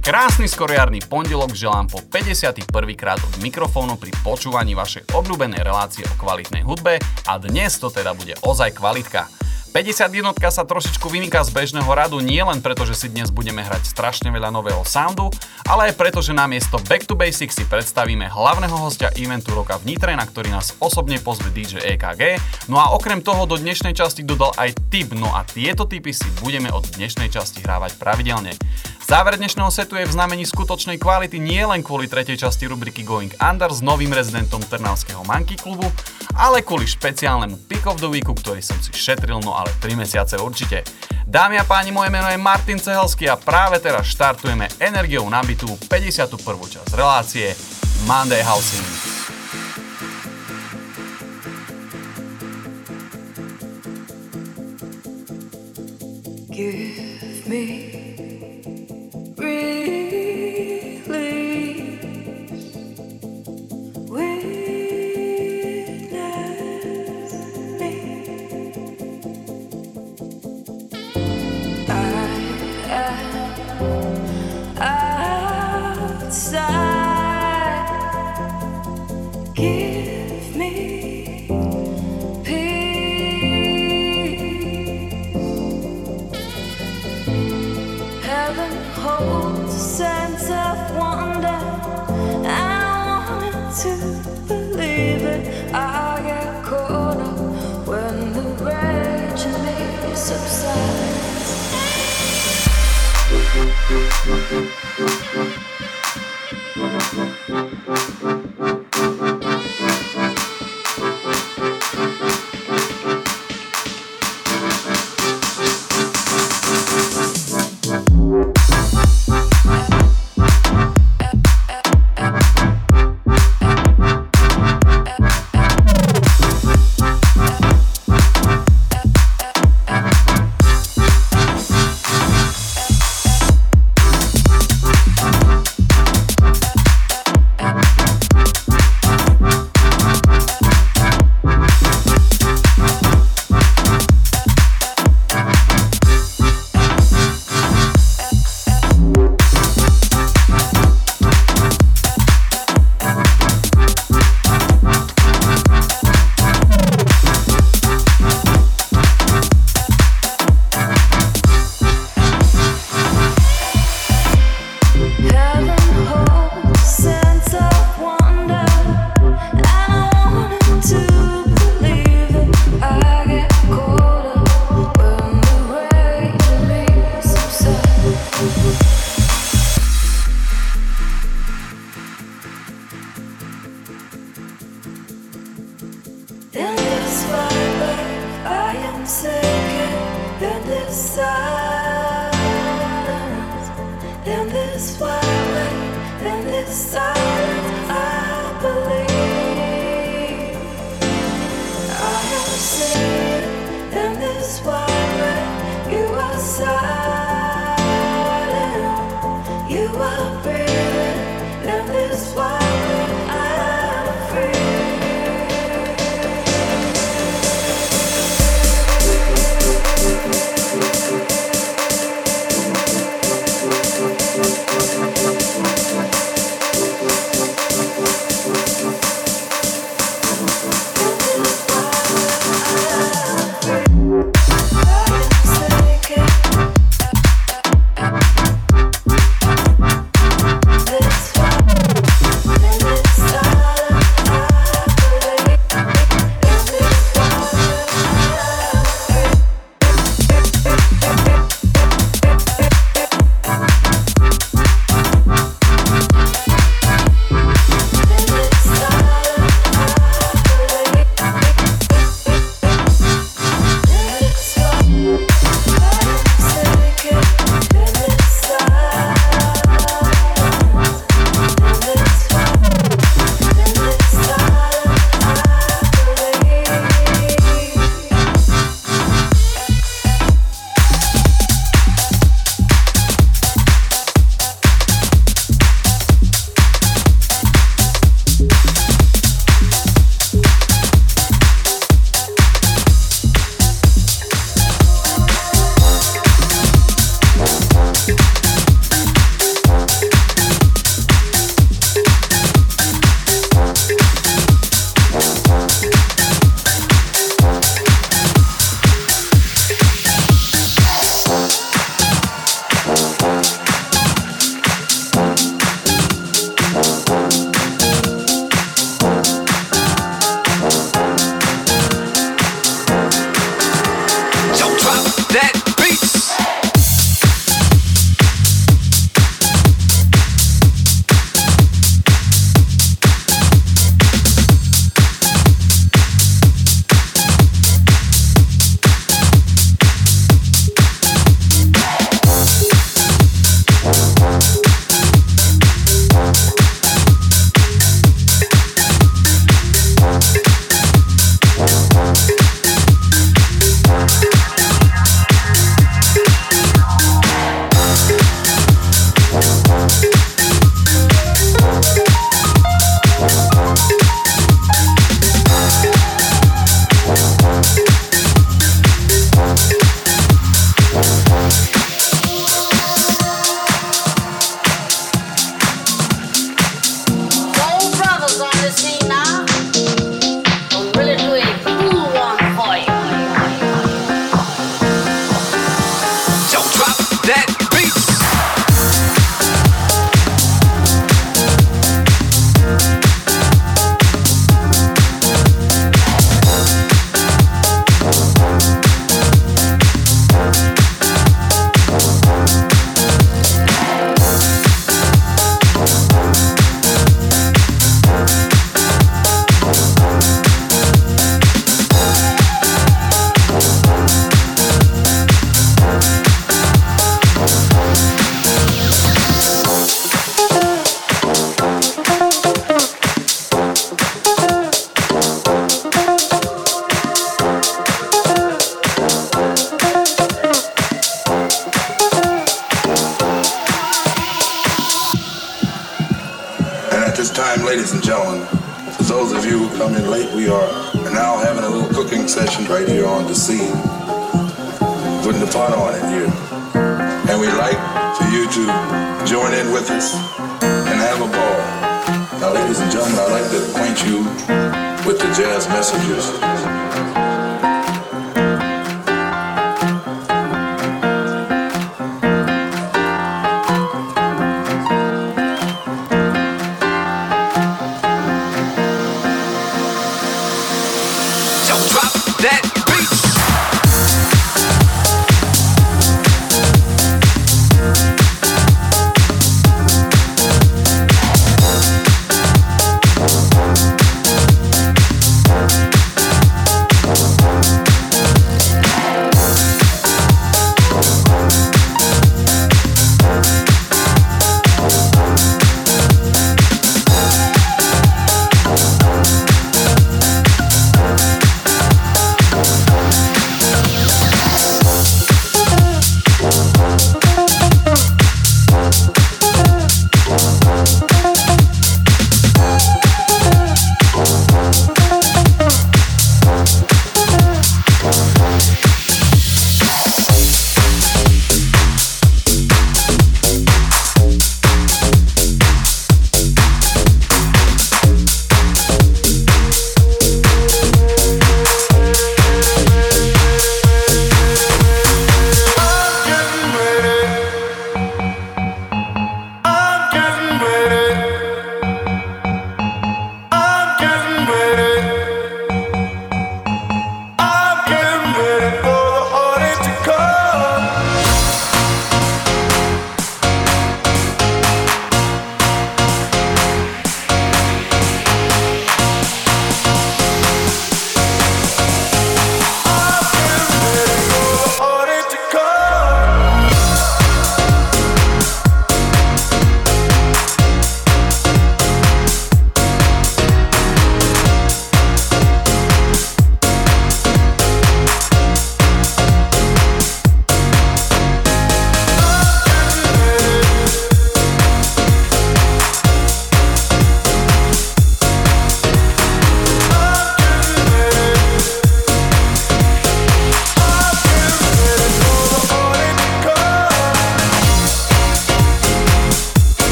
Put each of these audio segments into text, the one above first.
Krásny skoriarný pondelok želám po 51. krát od mikrofónu pri počúvaní vašej obľúbenej relácie o kvalitnej hudbe a dnes to teda bude ozaj kvalitka. 51 sa trošičku vymýka z bežného radu nie len preto, že si dnes budeme hrať strašne veľa nového soundu, ale aj preto, že namiesto Back to Basics si predstavíme hlavného hostia eventu roka v Nitre, na ktorý nás osobne pozve DJ EKG. No a okrem toho do dnešnej časti dodal aj tip, no a tieto tipy si budeme od dnešnej časti hrávať pravidelne. Záver dnešného setu je v znamení skutočnej kvality nie len kvôli tretej časti rubriky Going Under s novým rezidentom Trnavského Monkey klubu, ale kvôli špeciálnemu Pick of the Weeku, ktorý som si šetril, no ale 3 mesiace určite. Dámy a páni, moje meno je Martin Cehelský a práve teraz štartujeme energiou nabitú 51. časť relácie Monday Housing. Give me sense of wonder. I wanted to believe it. I get caught up when the rage in me subsides.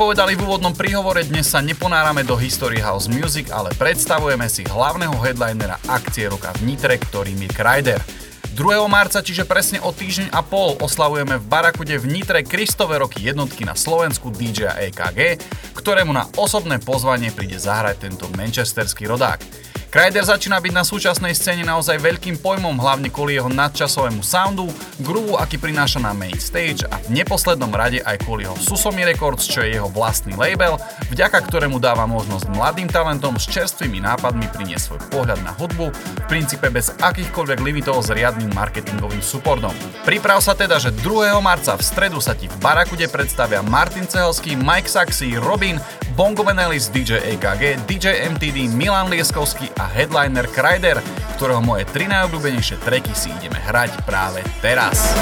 povedali v úvodnom príhovore, dnes sa neponárame do histórie house music, ale predstavujeme si hlavného headlinera akcie roka v Nitre, ktorým je Kryder. 2. marca, čiže presne o týždeň a pol, oslavujeme v Barakude v Nitre Kristové roky jednotky na Slovensku DJ EKG, ktorému na osobné pozvanie príde zahrať tento manchesterský rodák. Kryder začína byť na súčasnej scéne naozaj veľkým pojmom, hlavne kvôli jeho nadčasovému soundu, groovu, aký prináša na main stage a v neposlednom rade aj kvôli jeho Susomi Records, čo je jeho vlastný label, vďaka ktorému dáva možnosť mladým talentom s čerstvými nápadmi priniesť svoj pohľad na hudbu, v princípe bez akýchkoľvek limitov s riadnym marketingovým supportom. Priprav sa teda, že 2. marca v stredu sa ti v Barakude predstavia Martin Cehelský, Mike Saxy, Robin, Bongo Benelis, DJ EKG, DJ MTD, Milan Lieskovský a headliner Kryder, ktorého moje tri najobľúbenejšie treky si ideme hrať práve teraz.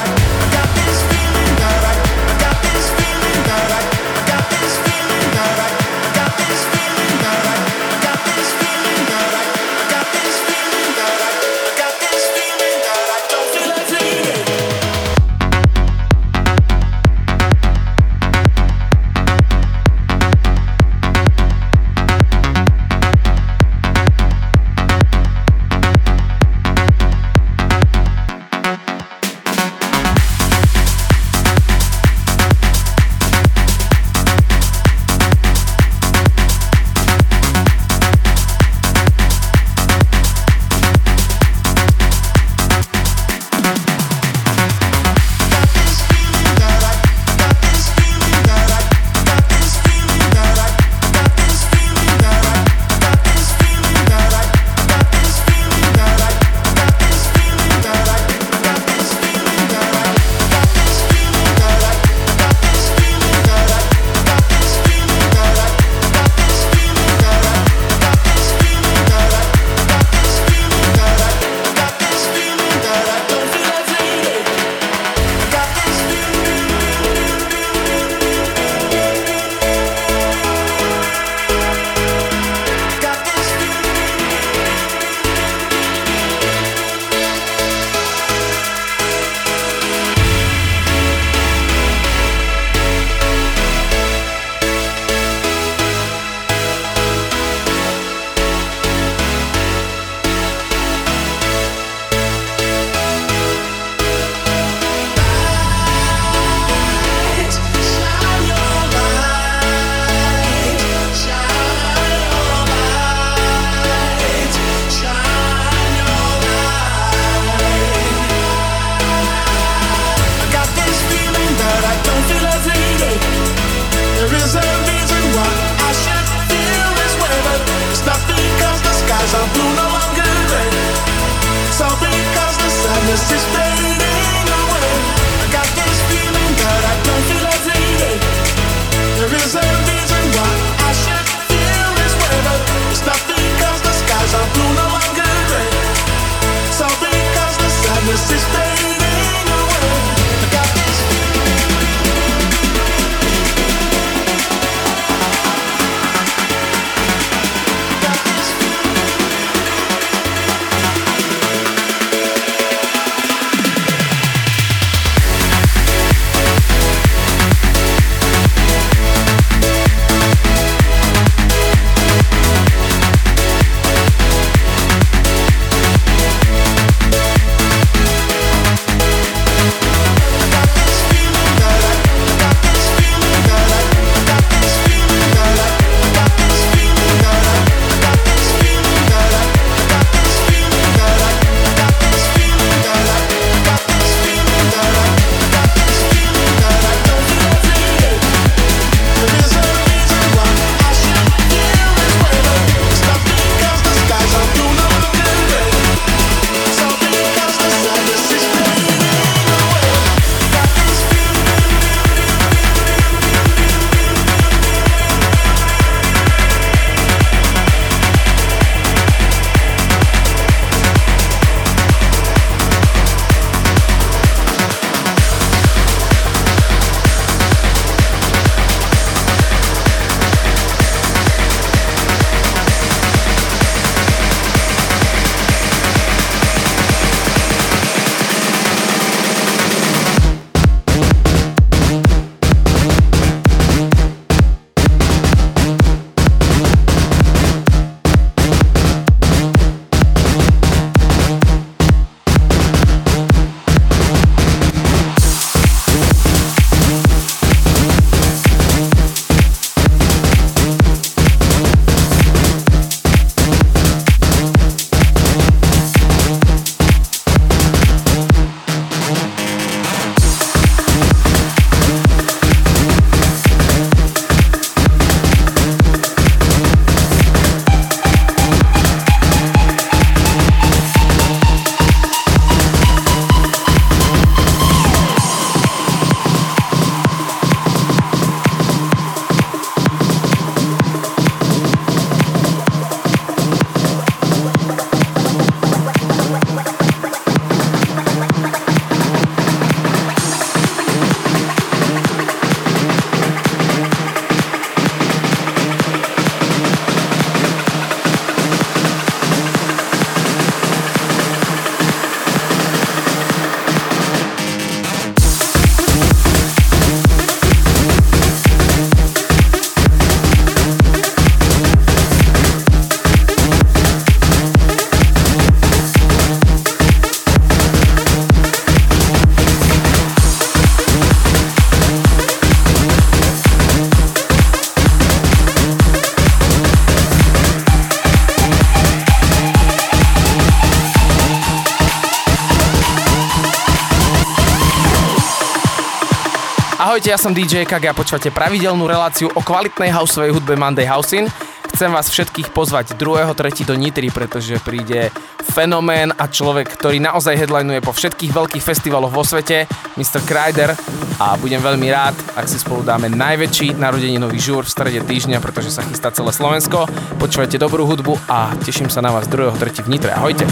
Ahojte, ja som DJ KG a počúvate pravidelnú reláciu o kvalitnej houseovej hudbe Monday Housein. Chcem vás všetkých pozvať 2.3. do Nitry, pretože príde fenomén a človek, ktorý naozaj headlinuje po všetkých veľkých festivaloch vo svete, Mr. Kryder a budem veľmi rád, ak si spolu dáme najväčší narodeninový žúr v strede týždňa, pretože sa chystá celé Slovensko. Počúvajte dobrú hudbu a teším sa na vás 2.3. v Nitre. Ahojte.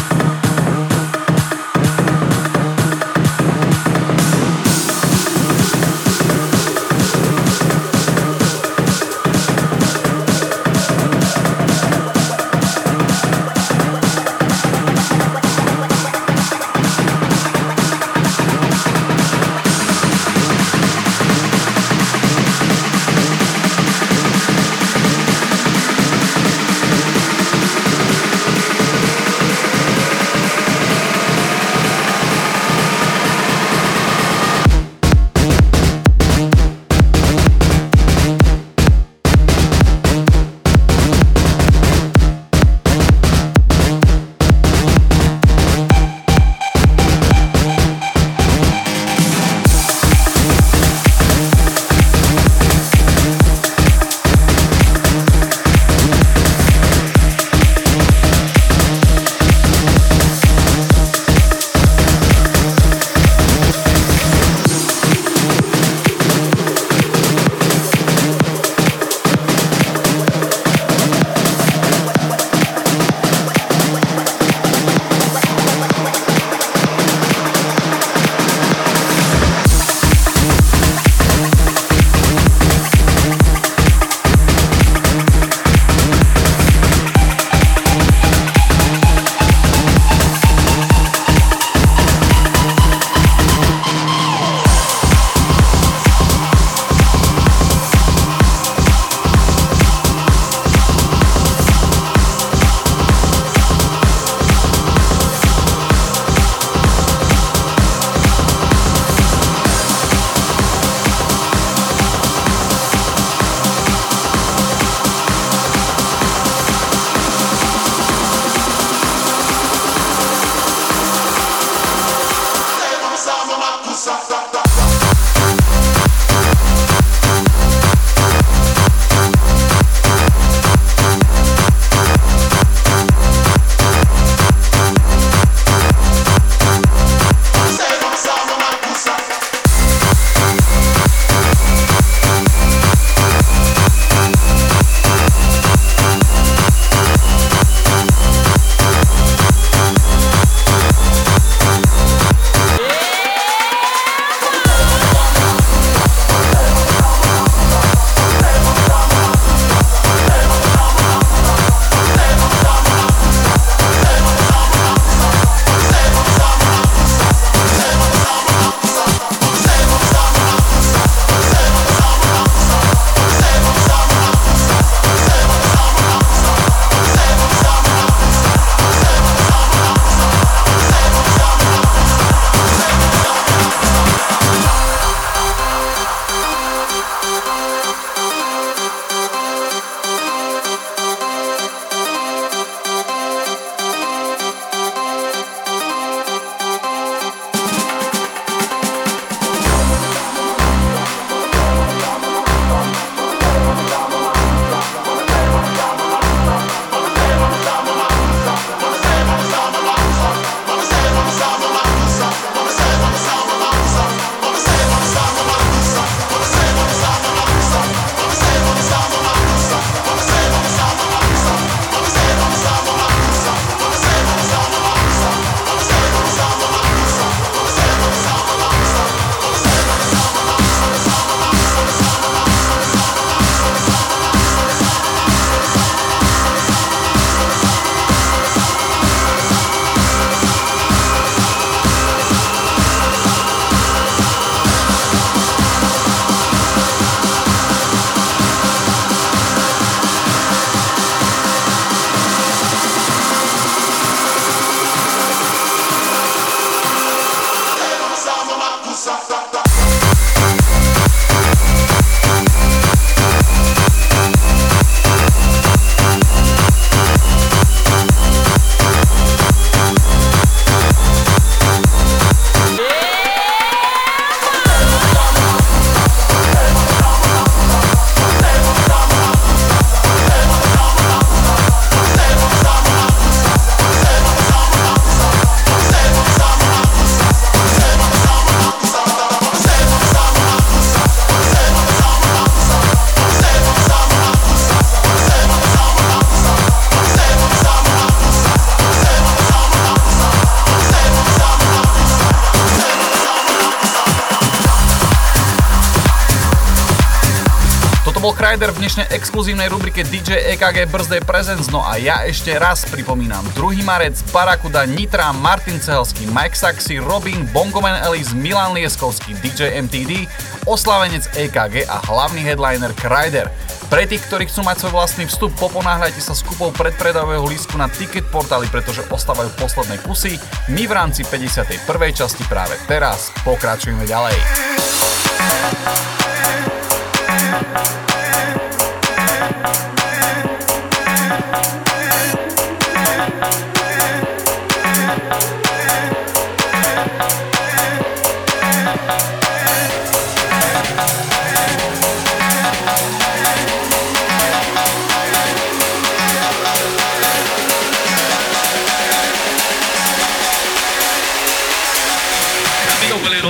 Kryder v dnešnej exkluzívnej rubrike DJ EKG Birthday Presents, no a ja ešte raz pripomínam 2. marec, Barakuda, Nitra, Martin Cehelský, Mike Saxy, Robin, Bongoman Ellis, Milan Lieskovský, DJ MTD, oslavenec EKG a hlavný headliner Kryder. Pre tých, ktorí chcú mať svoj vlastný vstup, poponáhľajte sa s kúpou predpredajového lístku na ticket portáli, pretože ostávajú posledné kusy. My v rámci 51. časti práve teraz pokračujeme ďalej.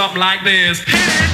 Something like this. something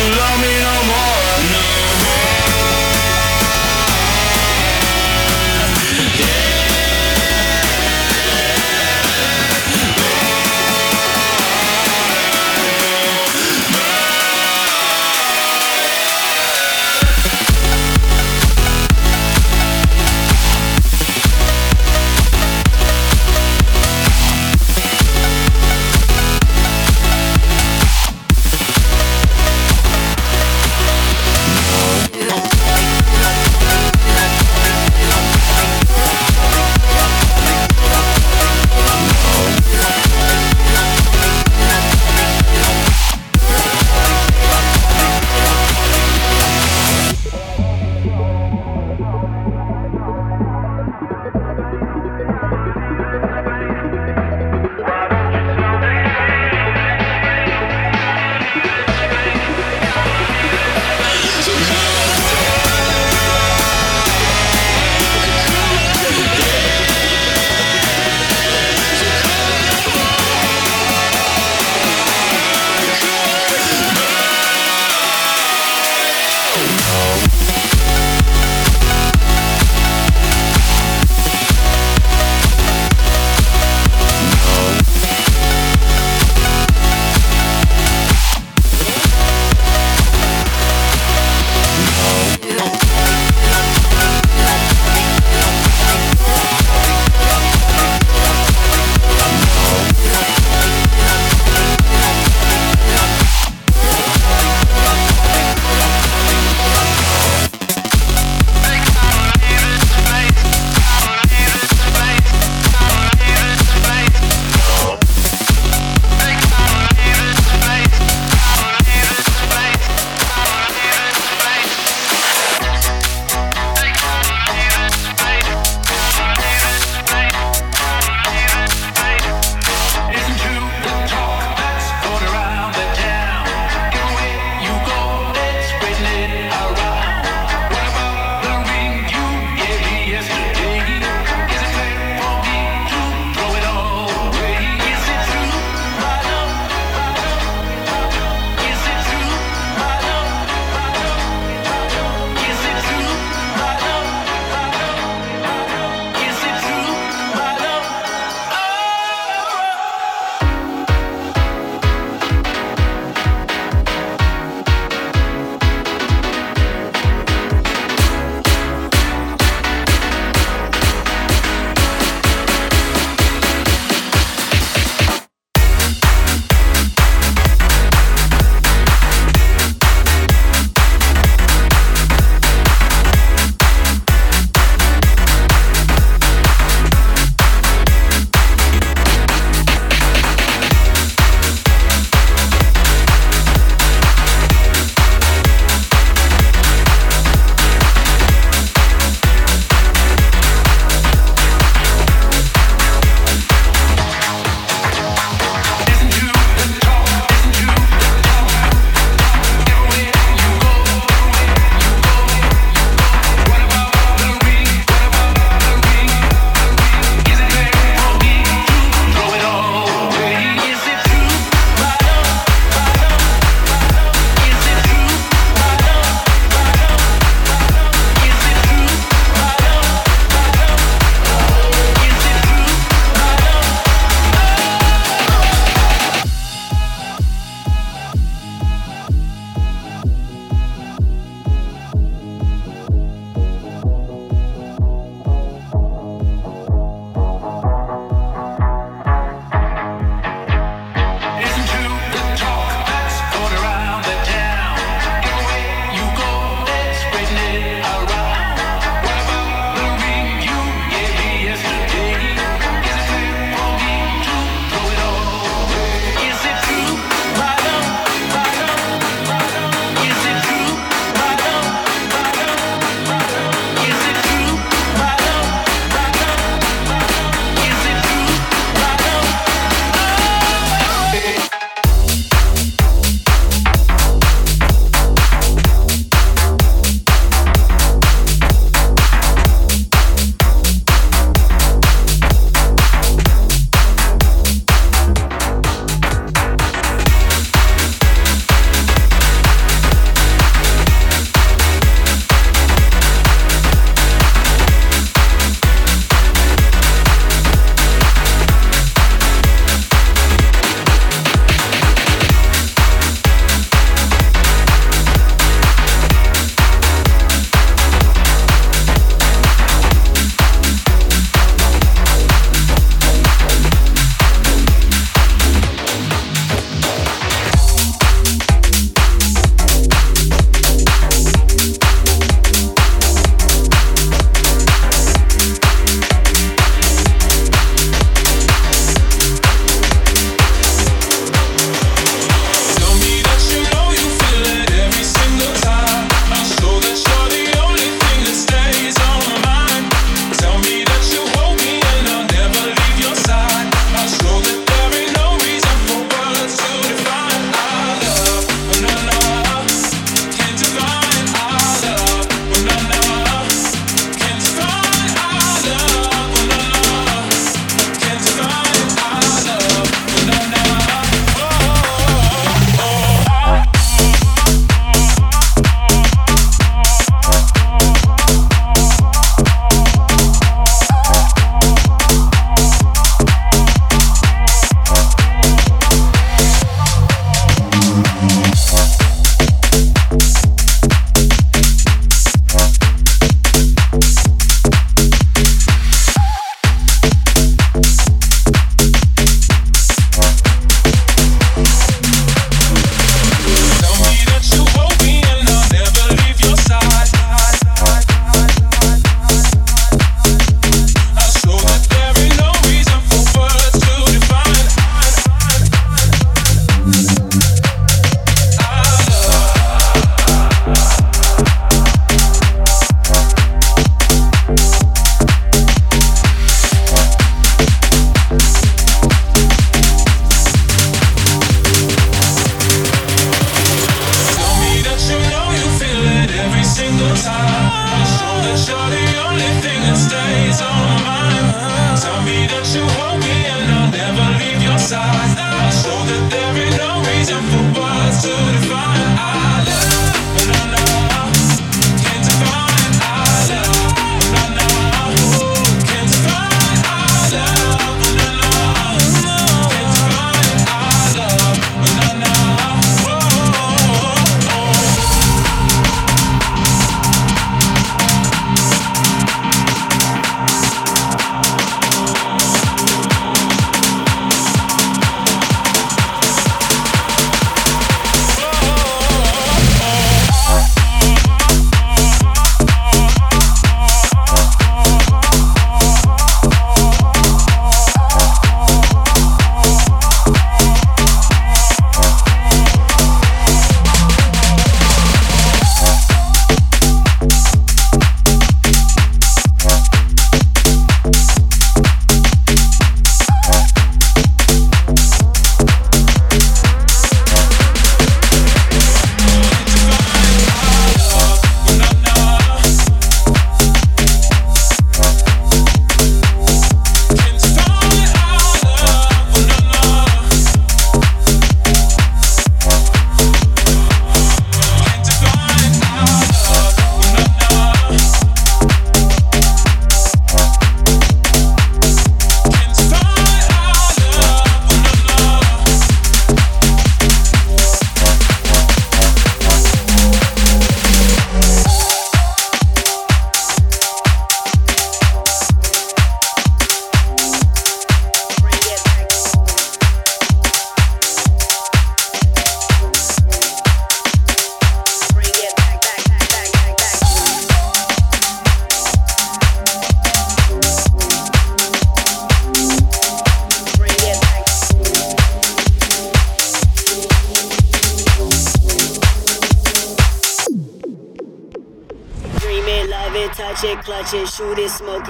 you love me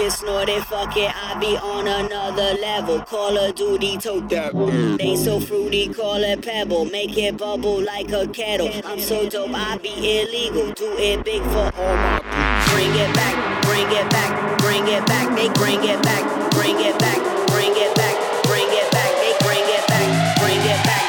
fucking snorted, fuck it, I be on another level. Call of Duty, tote that. They so fruity, call it pebble. Make it bubble like a kettle. I'm so dope, I be illegal. Do it big for all my Bring it back, bring it back, bring it back. They bring it back, bring it back, bring it back, bring it back. They bring it back, bring it back.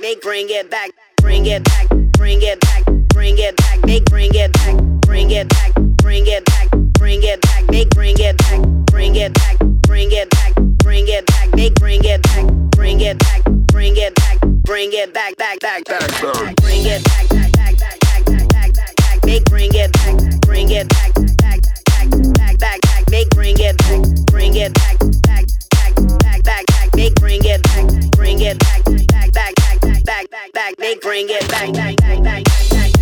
They bring it back, bring it back, bring it back bring it back. They bring it back, bring it back, bring it back, bring it back. They bring it back, bring it back, bring it back, bring it back. They bring it back, bring it back, bring it back, bring it back, back, back, back. Bring it back, back, back, back, back, back, back, back. They bring it back, bring it back, back, back, back, back, back. They bring it back, bring it back, back, back, back, back, back. They bring it back, bring it back, back, back, back, back, back, back. They bring it back, back, back, back, back,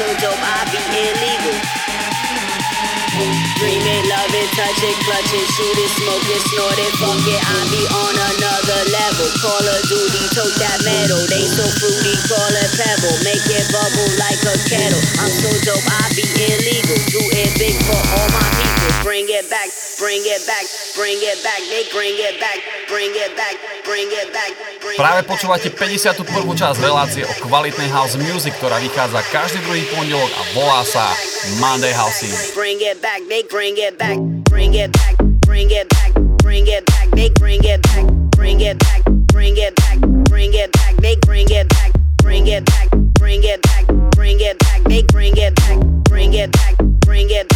So dope, I be illegal. I'm it, dope, it, be it, Dreaming, it, touching, it, shooting, smoking, snorting, fuck it. I be on another level. Call of Duty, tote that metal. They so fruity, call it pebble. Make it bubble like a kettle. I'm so dope, I be illegal. Práve it back. počúvate 51. časť relácie o kvalitnej house music, ktorá vychádza každý druhý pondelok a volá sa Monday Housing. Bring it back, they bring it back, bring it back, bring it back, bring it back, they bring it back, bring it back, bring it back, bring it back, they bring it back, bring it back, bring it back, bring it back, they bring it back, bring it back, bring it back,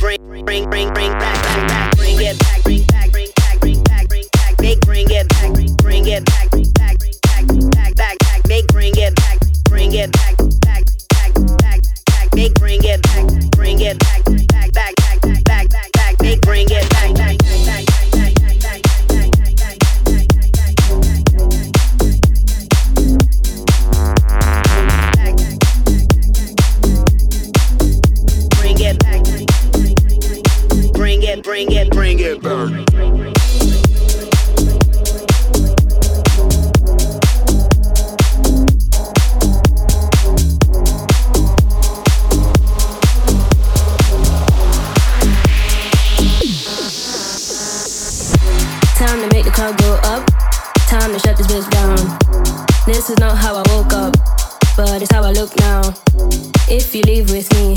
bring bring bring bring back back back, bring it back, bring back, bring back, bring back, bring back, they bring it back, bring it back, bring back, bring back, back back back, they bring it back, bring it back, back back back back, they bring it back, bring it back, back back back back back back, they bring it back back bring it, bring it back. Time to make the club go up. Time to shut this bitch down. This is not how I woke up, but it's how I look now. If you leave with me,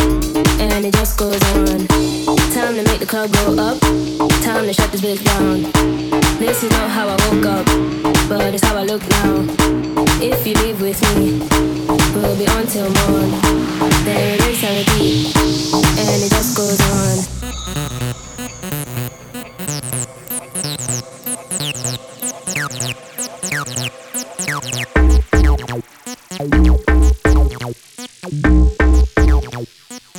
and it just goes on. Time to make the club go up. Time to shut this bitch down. This is not how I woke up, but it's how I look now. If you leave with me, we'll be on till morn. Then we rinse and repeat, and it just goes on.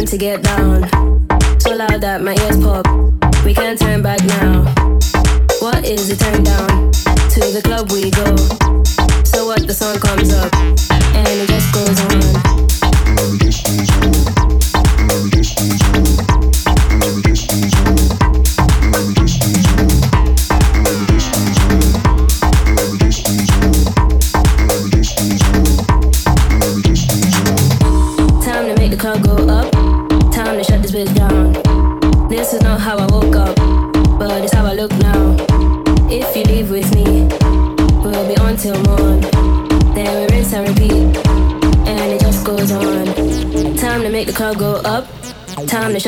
Time to get down. So loud that my ears pop. We can't turn back now. What is the turn down? To the club we go. So what the song comes up and it just goes on.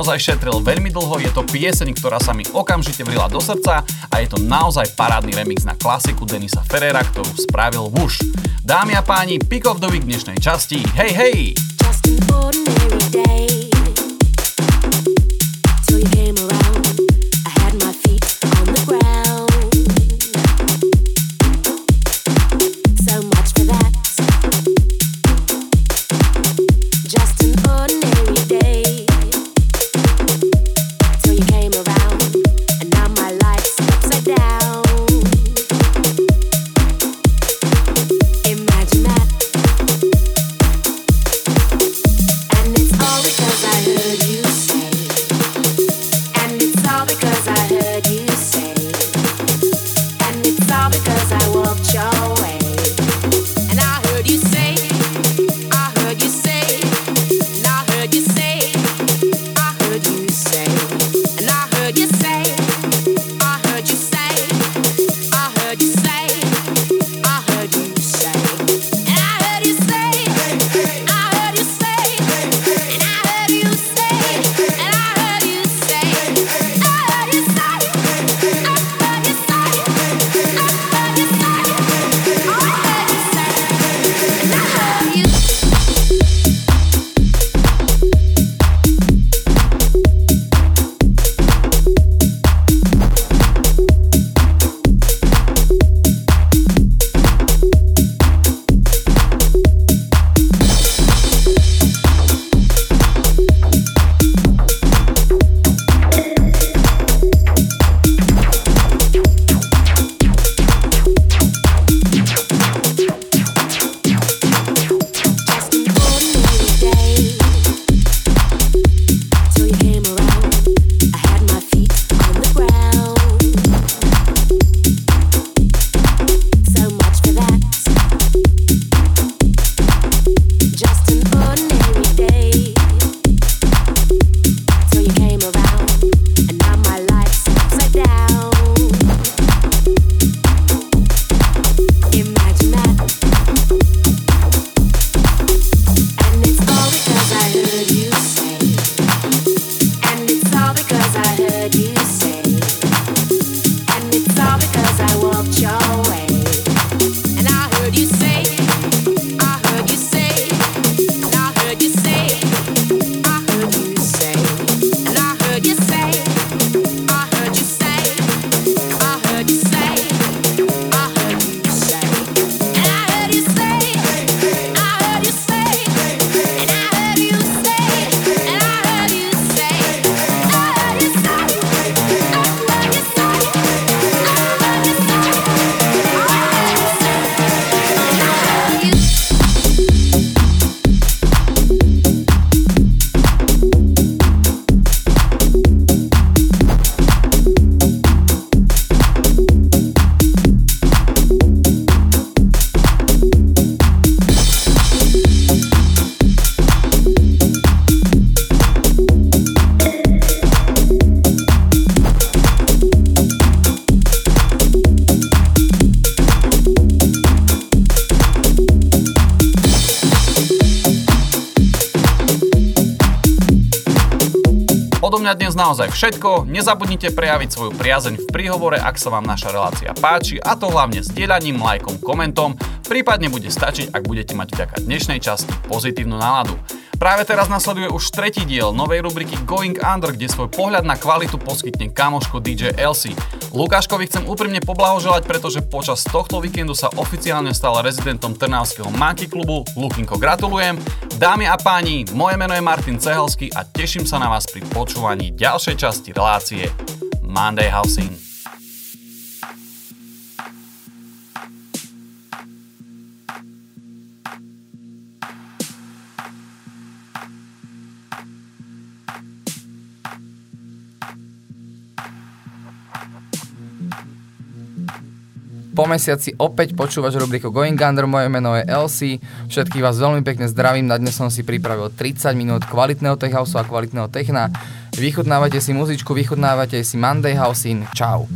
Naozaj šetril veľmi dlho, je to pieseň, ktorá sa mi okamžite vrila do srdca a je to naozaj parádny remix na klasiku Denisa Ferrera, ktorú spravil Wush. Dámy a páni, Pick of the Week dnešnej časti, hej hej! Odo mňa dnes naozaj všetko, nezabudnite prejaviť svoju priazeň v príhovore, ak sa vám naša relácia páči a to hlavne sdielaním, lajkom, komentom, prípadne bude stačiť, ak budete mať vďaka dnešnej časti pozitívnu náladu. Práve teraz nasleduje už tretí diel novej rubriky Going Under, kde svoj pohľad na kvalitu poskytne kamoško DJ Elsie. Lukáškovi chcem úprimne poblahoželať, pretože počas tohto víkendu sa oficiálne stal rezidentom Trnavského Monkey klubu. Lukinko, gratulujem. Dámy a páni, moje meno je Martin Cehelský a teším sa na vás pri počúvaní ďalšej časti relácie Monday Housing. Po mesiaci opäť počúvaš rubriku Going Under, moje meno je Elsie. Všetkých vás veľmi pekne zdravím, na dnes som si pripravil 30 minút kvalitného tech house a kvalitného techna. Vychutnávajte si muzičku, vychutnávajte si Monday Housing. Čau.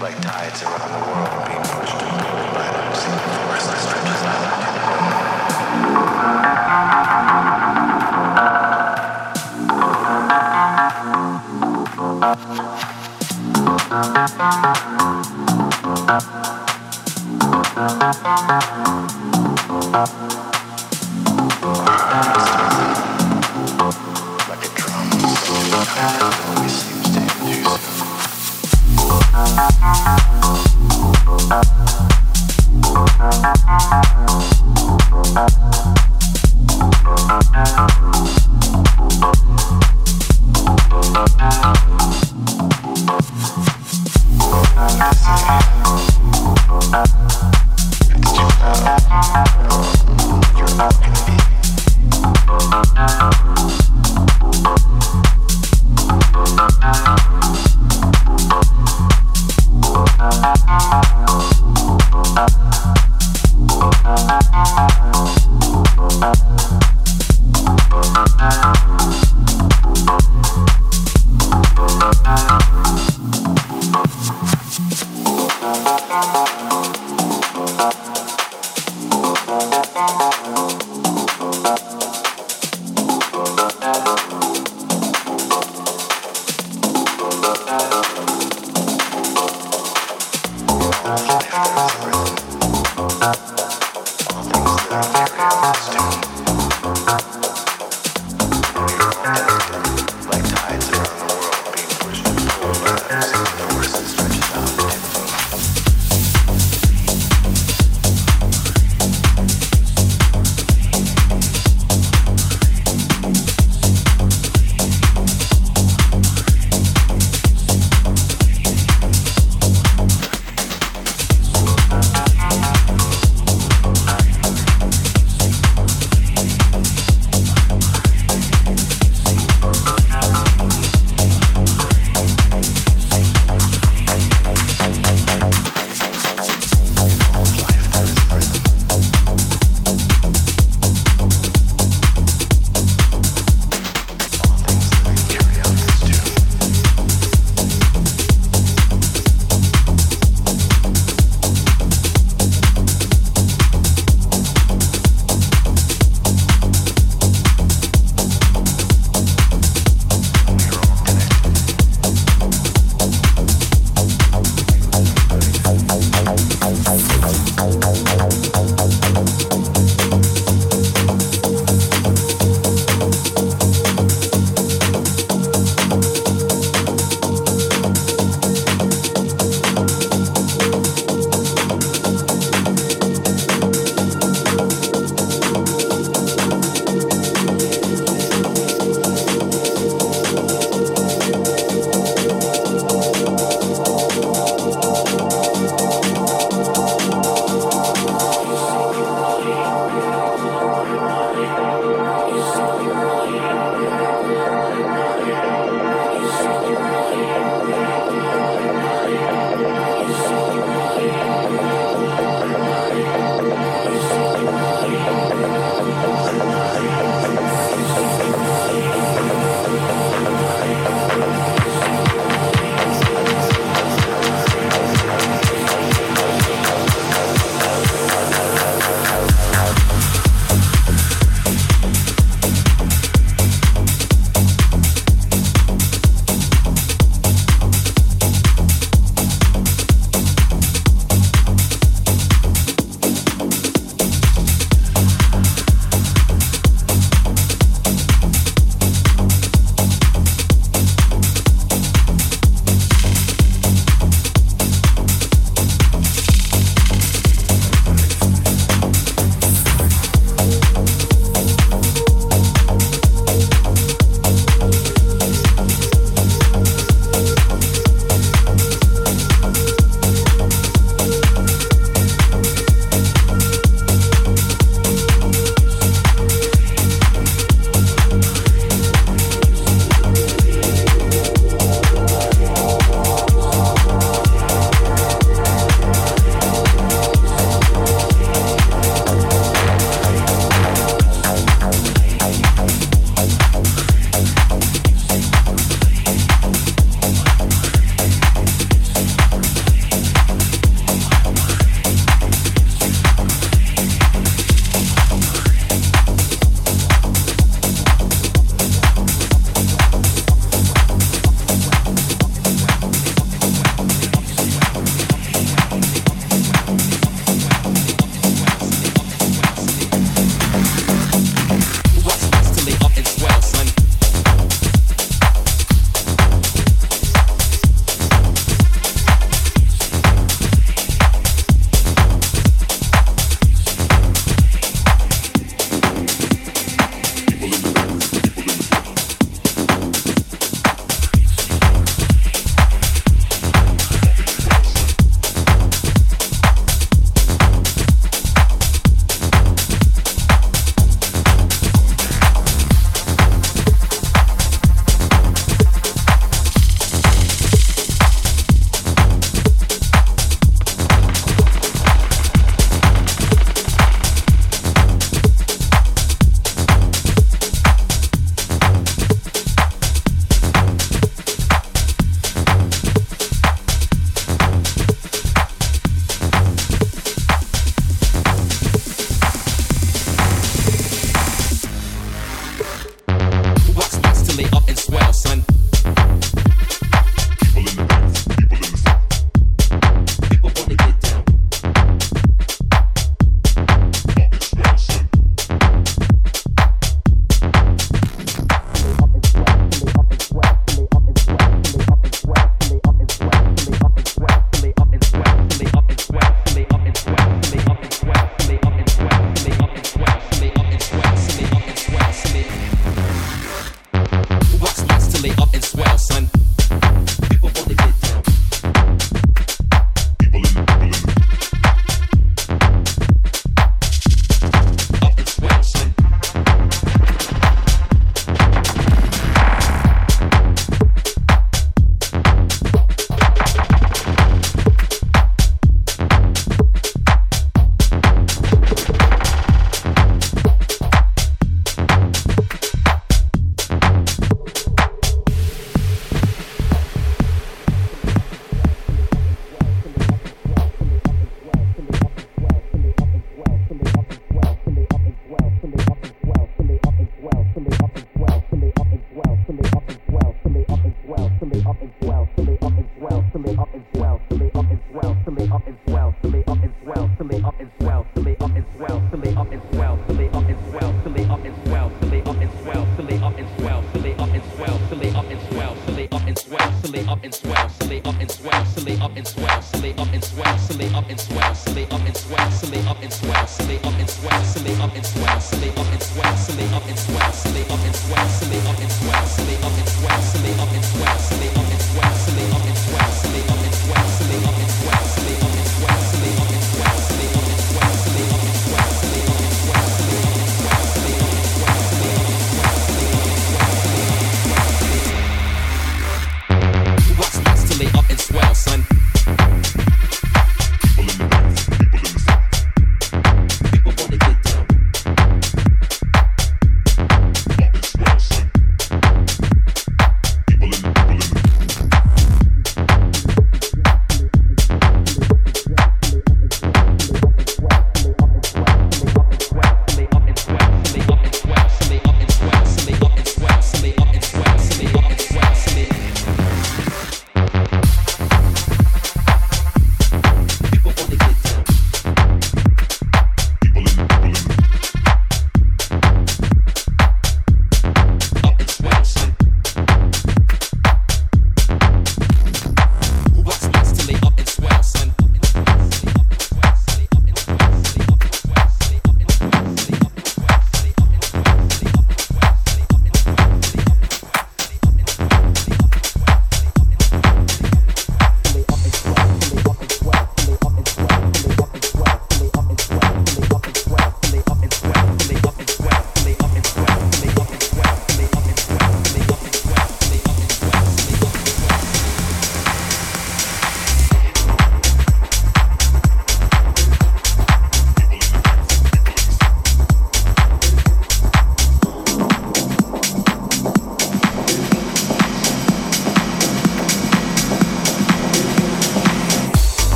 like tides around the world being pushed and by the unknown. Thank